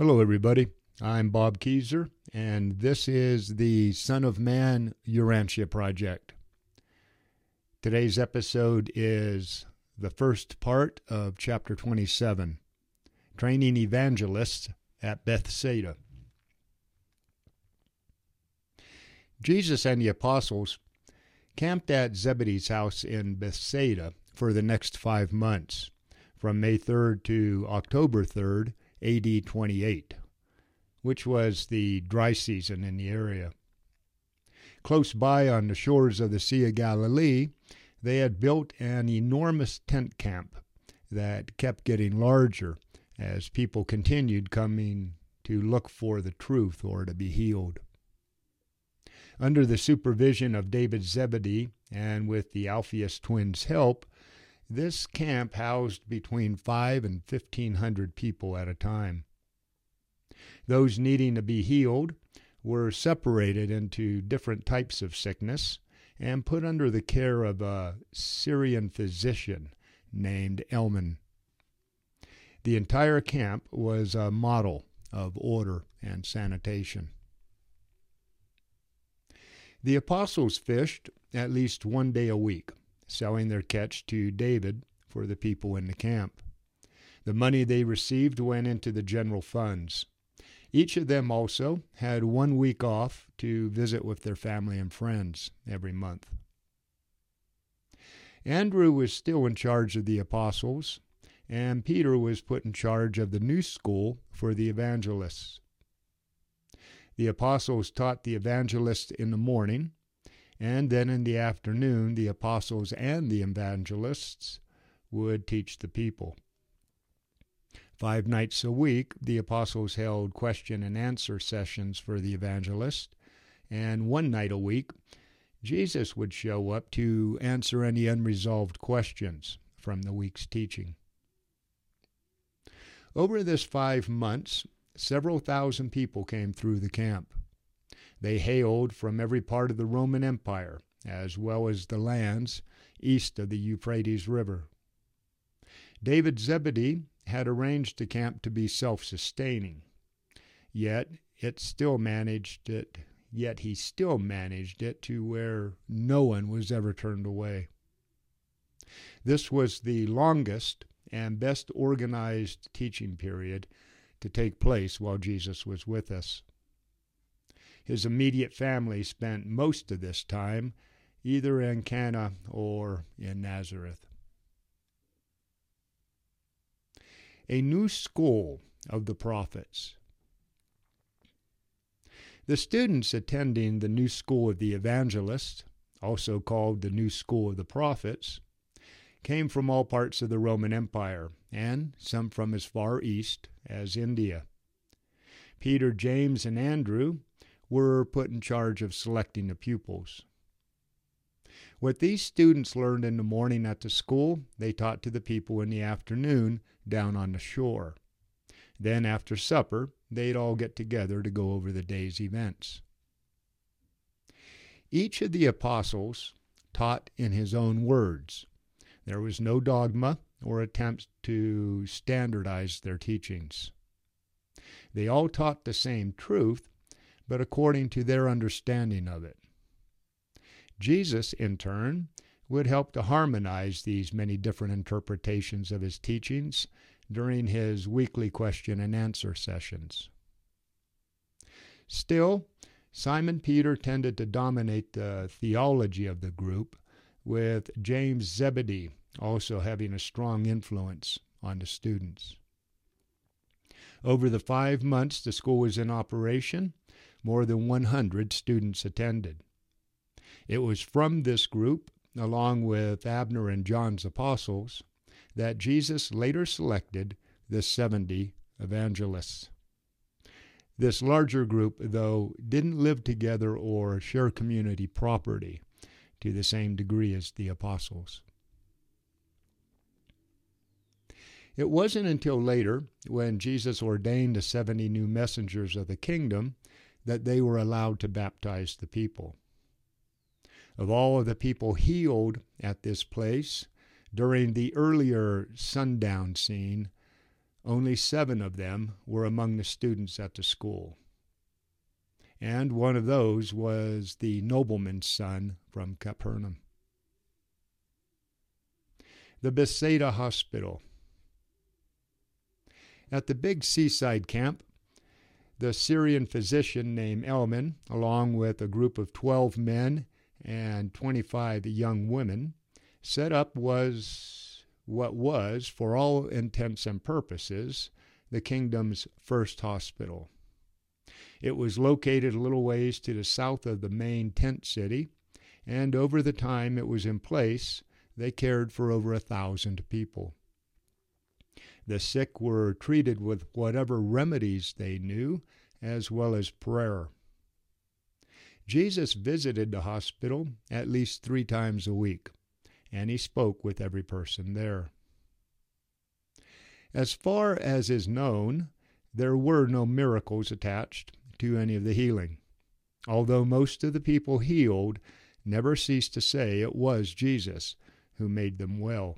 Hello, everybody. I'm Bob Kezer, and this is the Son of Man Urantia Project. Today's episode is the first part of chapter 27 Training Evangelists at Bethsaida. Jesus and the apostles camped at Zebedee's house in Bethsaida for the next five months, from May 3rd to October 3rd, AD 28, which was the dry season in the area. Close by on the shores of the Sea of Galilee, they had built an enormous tent camp that kept getting larger as people continued coming to look for the truth or to be healed. Under the supervision of David Zebedee and with the Alphaeus twins' help, this camp housed between five and fifteen hundred people at a time. Those needing to be healed were separated into different types of sickness and put under the care of a Syrian physician named Elman. The entire camp was a model of order and sanitation. The apostles fished at least one day a week selling their catch to David for the people in the camp. The money they received went into the general funds. Each of them also had one week off to visit with their family and friends every month. Andrew was still in charge of the apostles, and Peter was put in charge of the new school for the evangelists. The apostles taught the evangelists in the morning, and then in the afternoon, the apostles and the evangelists would teach the people. Five nights a week, the apostles held question and answer sessions for the evangelists, and one night a week, Jesus would show up to answer any unresolved questions from the week's teaching. Over this five months, several thousand people came through the camp. They hailed from every part of the Roman Empire, as well as the lands east of the Euphrates River. David Zebedee had arranged the camp to be self-sustaining, yet it still managed it yet he still managed it to where no one was ever turned away. This was the longest and best organized teaching period to take place while Jesus was with us. His immediate family spent most of this time either in Cana or in Nazareth. A new school of the prophets. The students attending the new school of the evangelists, also called the new school of the prophets, came from all parts of the Roman Empire, and some from as far east as India. Peter, James, and Andrew were put in charge of selecting the pupils. What these students learned in the morning at the school, they taught to the people in the afternoon down on the shore. Then, after supper, they'd all get together to go over the day's events. Each of the apostles taught in his own words. There was no dogma or attempt to standardize their teachings. They all taught the same truth, but according to their understanding of it. Jesus, in turn, would help to harmonize these many different interpretations of his teachings during his weekly question and answer sessions. Still, Simon Peter tended to dominate the theology of the group, with James Zebedee also having a strong influence on the students. Over the five months the school was in operation, more than 100 students attended. It was from this group, along with Abner and John's apostles, that Jesus later selected the 70 evangelists. This larger group, though, didn't live together or share community property to the same degree as the apostles. It wasn't until later, when Jesus ordained the 70 new messengers of the kingdom, that they were allowed to baptize the people. Of all of the people healed at this place during the earlier sundown scene, Only seven of them were among the students at the school. And one of those was the nobleman's son from Capernaum. The Bethsaida Hospital. At the big seaside camp, the Syrian physician named Elman, along with a group of 12 men and 25 young women, set up was what was, for all intents and purposes, the kingdom's first hospital. It was located a little ways to the south of the main tent city, and over the time it was in place, they cared for over a thousand people. The sick were treated with whatever remedies they knew, as well as prayer. Jesus visited the hospital at least three times a week, and he spoke with every person there. As far as is known, there were no miracles attached to any of the healing, although most of the people healed never ceased to say it was Jesus who made them well.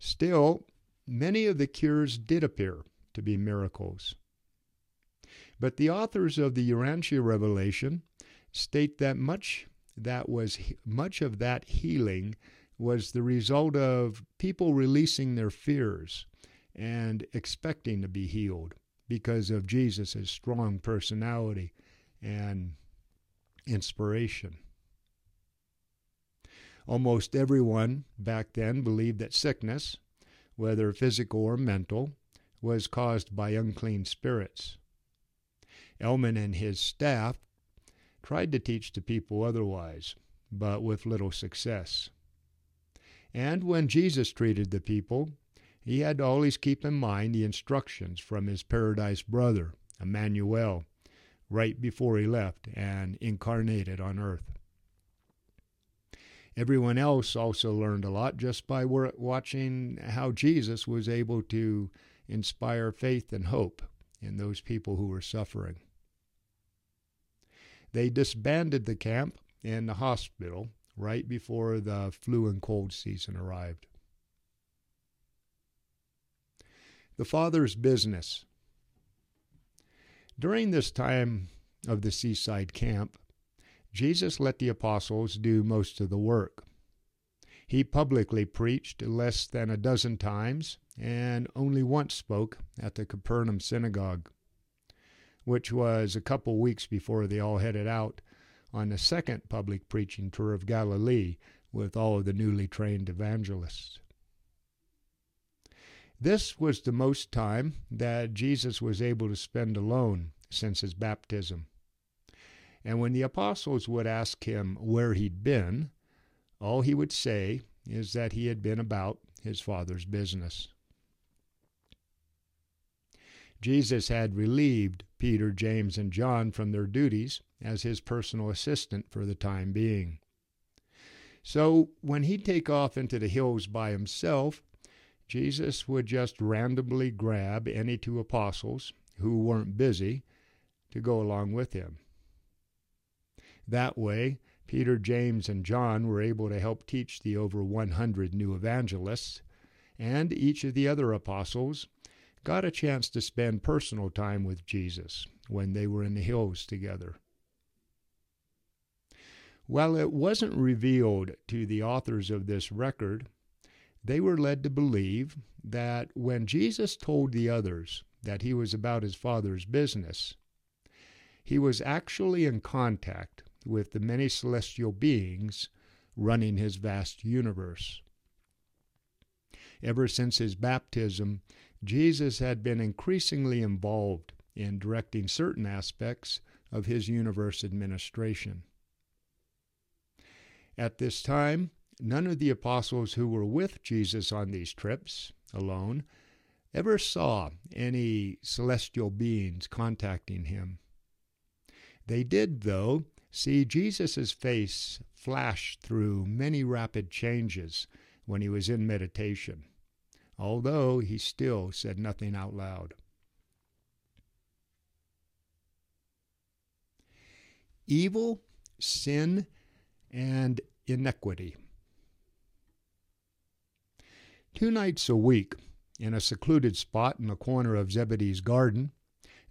Still, many of the cures did appear to be miracles. But the authors of the Urantia Revelation state that much that was much of that healing was the result of people releasing their fears and expecting to be healed because of Jesus' strong personality and inspiration. Almost everyone back then believed that sickness, whether physical or mental, was caused by unclean spirits. Elman and his staff tried to teach the people otherwise, but with little success. And when Jesus treated the people, he had to always keep in mind the instructions from his paradise brother, Immanuel, right before he left and incarnated on earth. Everyone else also learned a lot just by watching how Jesus was able to inspire faith and hope in those people who were suffering. They disbanded the camp and the hospital right before the flu and cold season arrived. The Father's Business. During this time of the seaside camp, Jesus let the apostles do most of the work. He publicly preached less than a dozen times and only once spoke at the Capernaum synagogue, which was a couple weeks before they all headed out on the second public preaching tour of Galilee with all of the newly trained evangelists. This was the most time that Jesus was able to spend alone since his baptism. And when the apostles would ask him where he'd been, all he would say is that he had been about his Father's business. Jesus had relieved Peter, James, and John from their duties as his personal assistant for the time being. So when he'd take off into the hills by himself, Jesus would just randomly grab any two apostles who weren't busy to go along with him. That way, Peter, James, and John were able to help teach the over 100 new evangelists, and each of the other apostles got a chance to spend personal time with Jesus when they were in the hills together. While it wasn't revealed to the authors of this record, they were led to believe that when Jesus told the others that he was about his Father's business, he was actually in contact with the many celestial beings running his vast universe. Ever since his baptism, Jesus had been increasingly involved in directing certain aspects of his universe administration. At this time, none of the apostles who were with Jesus on these trips alone ever saw any celestial beings contacting him. They did, though, see Jesus' face flashed through many rapid changes when he was in meditation, although he still said nothing out loud. Evil, sin, and iniquity. Two nights a week, in a secluded spot in the corner of Zebedee's garden,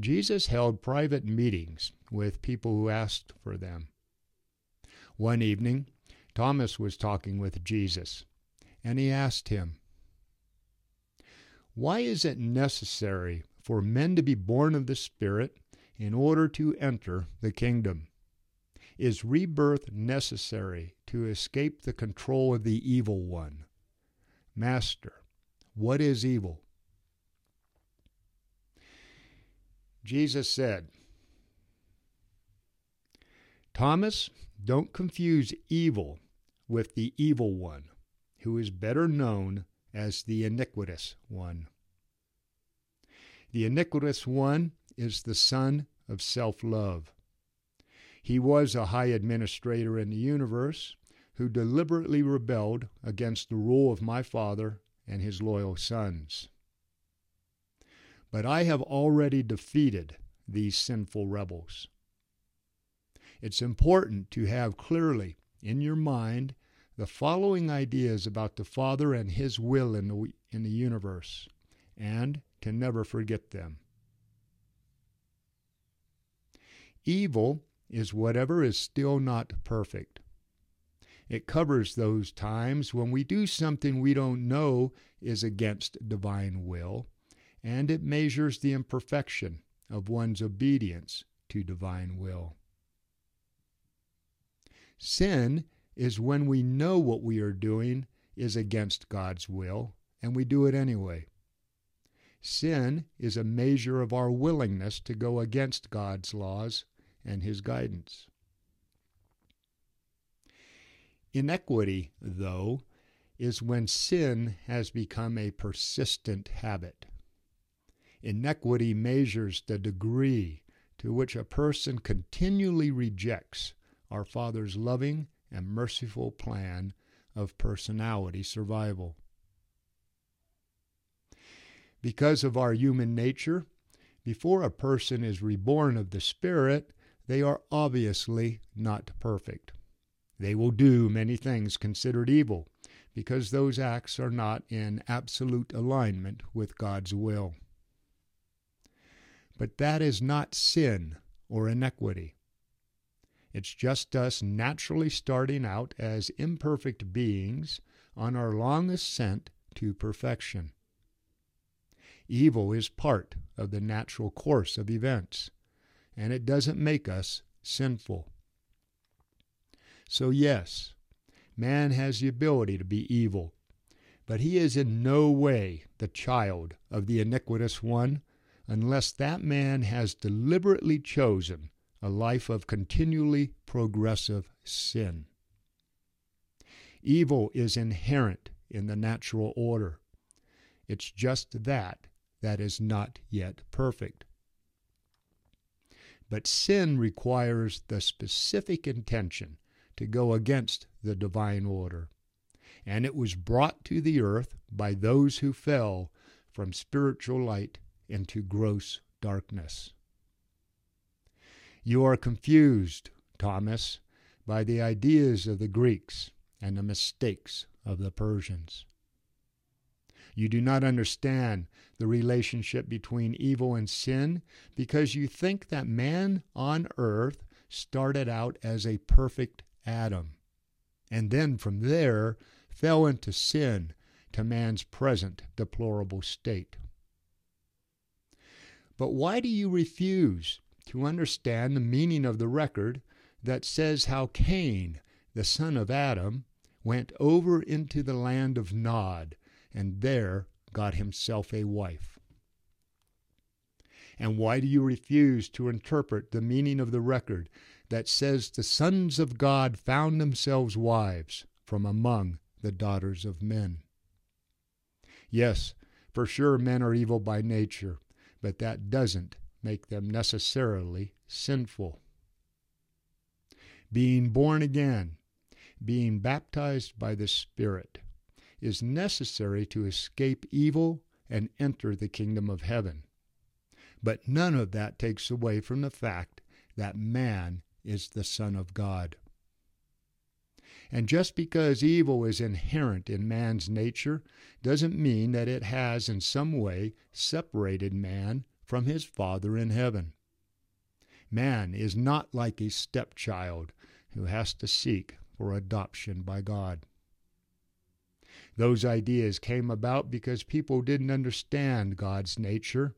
Jesus held private meetings with people who asked for them. One evening, Thomas was talking with Jesus, and he asked him, Why is it necessary for men to be born of the Spirit in order to enter the kingdom? Is rebirth necessary to escape the control of the evil one? Master, what is evil? Jesus said, Thomas, don't confuse evil with the evil one, who is better known as the iniquitous one. The iniquitous one is the son of self love. He was a high administrator in the universe who deliberately rebelled against the rule of my Father and his loyal sons. But I have already defeated these sinful rebels. It's important to have clearly in your mind the following ideas about the Father and His will in the, in the universe, and to never forget them. Evil is whatever is still not perfect. It covers those times when we do something we don't know is against divine will, and it measures the imperfection of one's obedience to divine will. Sin is when we know what we are doing is against God's will, and we do it anyway. Sin is a measure of our willingness to go against God's laws and His guidance. Iniquity, though, is when sin has become a persistent habit. Iniquity measures the degree to which a person continually rejects our Father's loving and merciful plan of personality survival. Because of our human nature, before a person is reborn of the Spirit, they are obviously not perfect. They will do many things considered evil, because those acts are not in absolute alignment with God's will. But that is not sin or iniquity. It's just us naturally starting out as imperfect beings on our long ascent to perfection. Evil is part of the natural course of events, and it doesn't make us sinful. So, yes, man has the ability to be evil, but he is in no way the child of the iniquitous one unless that man has deliberately chosen a life of continually progressive sin. Evil is inherent in the natural order. It's just that that is not yet perfect. But sin requires the specific intention to go against the divine order. And it was brought to the earth by those who fell from spiritual light into gross darkness. You are confused, Thomas, by the ideas of the Greeks and the mistakes of the Persians. You do not understand the relationship between evil and sin because you think that man on earth started out as a perfect Adam, and then from there fell into sin to man's present deplorable state. But why do you refuse to understand the meaning of the record that says how Cain, the son of Adam, went over into the land of Nod and there got himself a wife. And why do you refuse to interpret the meaning of the record that says the sons of God found themselves wives from among the daughters of men? Yes, for sure men are evil by nature, but that doesn't make them necessarily sinful. Being born again, being baptized by the Spirit, is necessary to escape evil and enter the kingdom of heaven. But none of that takes away from the fact that man is the Son of God. And just because evil is inherent in man's nature doesn't mean that it has in some way separated man from his Father in heaven. Man is not like a stepchild who has to seek for adoption by God. Those ideas came about because people didn't understand God's nature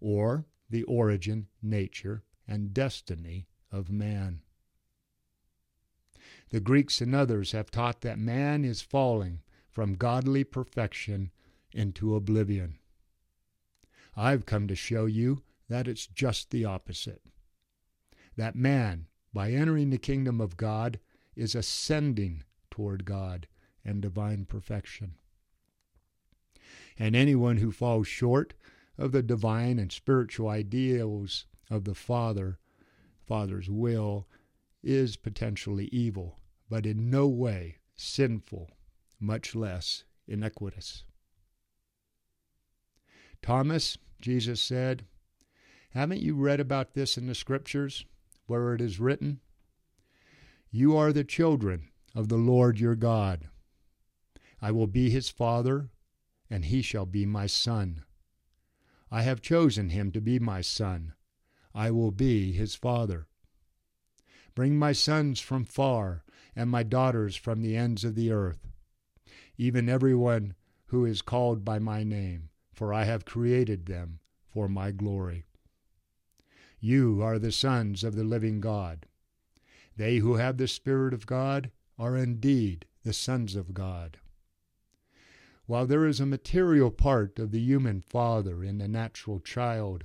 or the origin, nature, and destiny of man. The Greeks and others have taught that man is falling from godly perfection into oblivion. I've come to show you that it's just the opposite. That man, by entering the kingdom of God, is ascending toward God and divine perfection. And anyone who falls short of the divine and spiritual ideals of the Father, Father's will, is potentially evil, but in no way sinful, much less iniquitous. Thomas, Jesus said, Haven't you read about this in the Scriptures, where it is written, You are the children of the Lord your God. I will be his father, and he shall be my son. I have chosen him to be my son. I will be his father. Bring my sons from far, and my daughters from the ends of the earth, even everyone who is called by my name, for I have created them for my glory. You are the sons of the living God. They who have the Spirit of God are indeed the sons of God. While there is a material part of the human father in the natural child,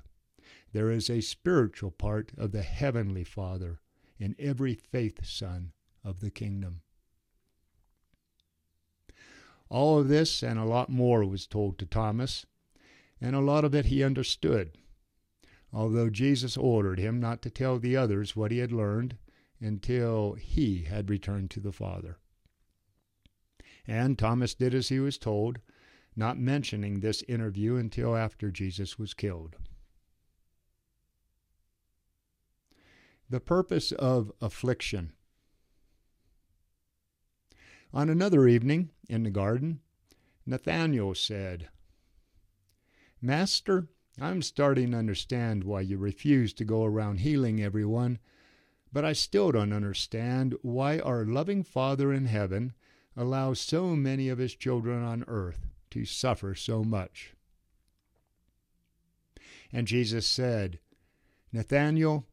there is a spiritual part of the heavenly Father in every faith son of the kingdom. All of this and a lot more was told to Thomas, and a lot of it he understood, although Jesus ordered him not to tell the others what he had learned until he had returned to the Father. And Thomas did as he was told, not mentioning this interview until after Jesus was killed. The purpose of affliction. On another evening in the garden, Nathanael said, Master, I'm starting to understand why you refuse to go around healing everyone, but I still don't understand why our loving Father in heaven allows so many of his children on earth to suffer so much. And Jesus said, Nathanael,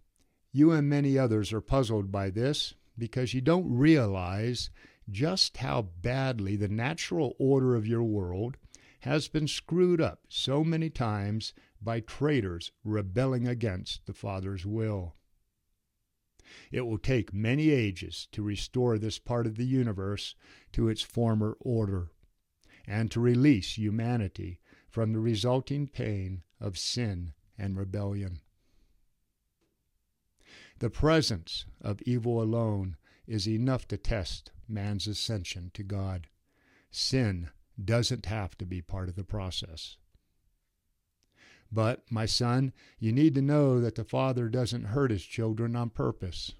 you and many others are puzzled by this because you don't realize just how badly the natural order of your world has been screwed up so many times by traitors rebelling against the Father's will. It will take many ages to restore this part of the universe to its former order, and to release humanity from the resulting pain of sin and rebellion. The presence of evil alone is enough to test man's ascension to God. Sin doesn't have to be part of the process. But, my son, you need to know that the Father doesn't hurt his children on purpose.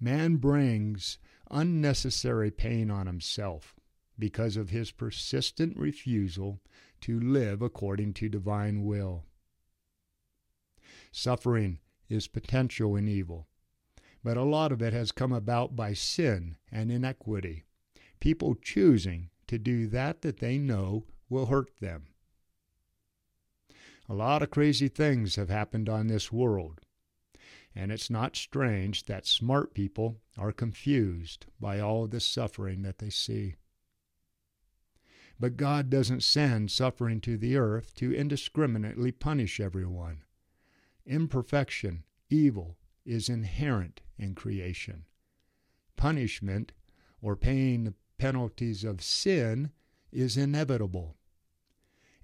Man brings unnecessary pain on himself because of his persistent refusal to live according to divine will. Suffering is potential in evil, but a lot of it has come about by sin and iniquity, people choosing to do that that they know will hurt them. A lot of crazy things have happened on this world, and it's not strange that smart people are confused by all the suffering that they see. But God doesn't send suffering to the earth to indiscriminately punish everyone. Imperfection, evil, is inherent in creation. Punishment, or paying the penalties of sin, is inevitable.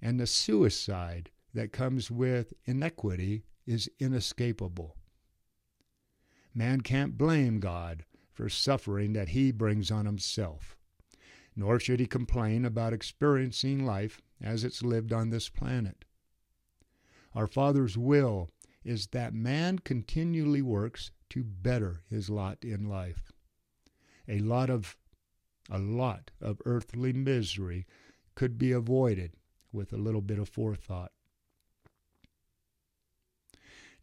And the suicide that comes with iniquity is inescapable. Man can't blame God for suffering that he brings on himself, nor should he complain about experiencing life as it's lived on this planet. Our Father's will is that man continually works to better his lot in life. a lot of a lot of earthly misery could be avoided with a little bit of forethought.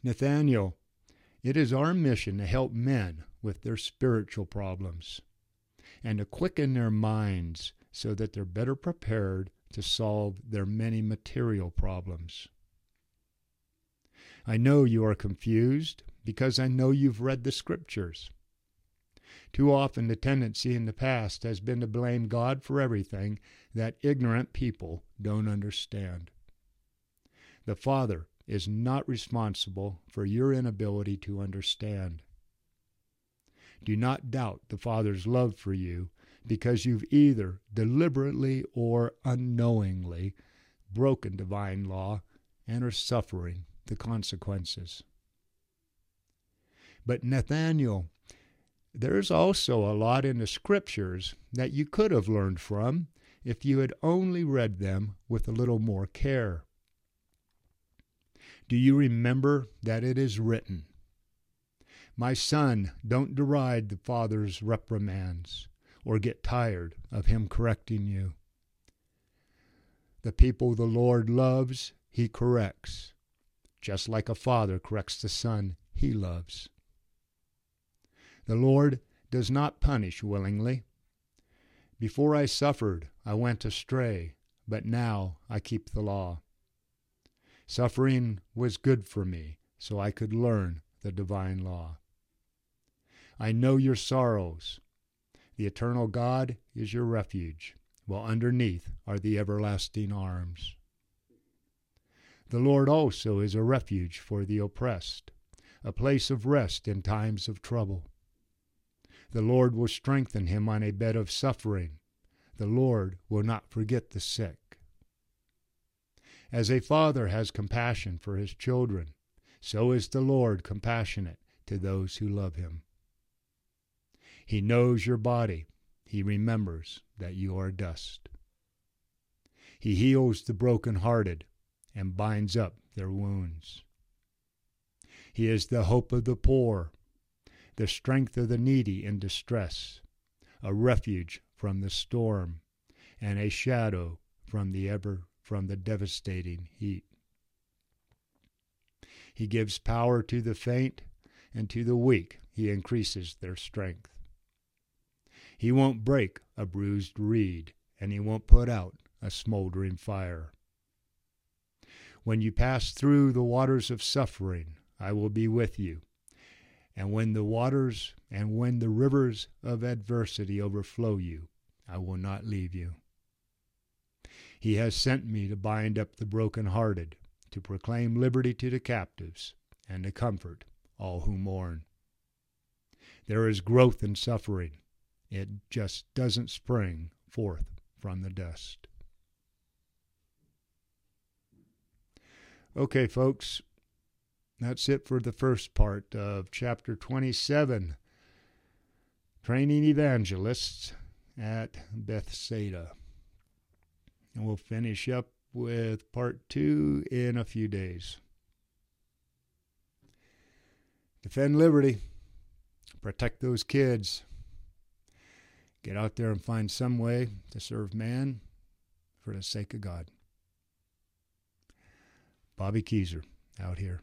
Nathaniel, it is our mission to help men with their spiritual problems and to quicken their minds so that they're better prepared to solve their many material problems. I know you are confused because I know you've read the scriptures. Too often, the tendency in the past has been to blame God for everything that ignorant people don't understand. The Father is not responsible for your inability to understand. Do not doubt the Father's love for you because you've either deliberately or unknowingly broken divine law and are suffering the consequences. But Nathaniel, there's also a lot in the scriptures that you could have learned from if you had only read them with a little more care. Do you remember that it is written, My son, don't deride the father's reprimands or get tired of him correcting you. The people the Lord loves, he corrects, just like a father corrects the son he loves. The Lord does not punish willingly. Before I suffered, I went astray, but now I keep the law. Suffering was good for me, so I could learn the divine law. I know your sorrows. The eternal God is your refuge, while underneath are the everlasting arms. The Lord also is a refuge for the oppressed, a place of rest in times of trouble. The Lord will strengthen him on a bed of suffering. The Lord will not forget the sick. As a father has compassion for his children, so is the Lord compassionate to those who love him. He knows your body. He remembers that you are dust. He heals the broken-hearted and binds up their wounds. He is the hope of the poor the strength of the needy in distress, a refuge from the storm, and a shadow from the ever from the devastating heat. He gives power to the faint, and to the weak he increases their strength. He won't break a bruised reed, and he won't put out a smoldering fire. When you pass through the waters of suffering, I will be with you and when the waters and when the rivers of adversity overflow you, I will not leave you. He has sent me to bind up the broken-hearted, to proclaim liberty to the captives, and to comfort all who mourn. There is growth in suffering. It just doesn't spring forth from the dust. Okay, folks, that's it for the first part of chapter 27 Training Evangelists at Bethsaida. And we'll finish up with part two in a few days. Defend liberty, protect those kids, get out there and find some way to serve man for the sake of God. Bobby Kezer out here.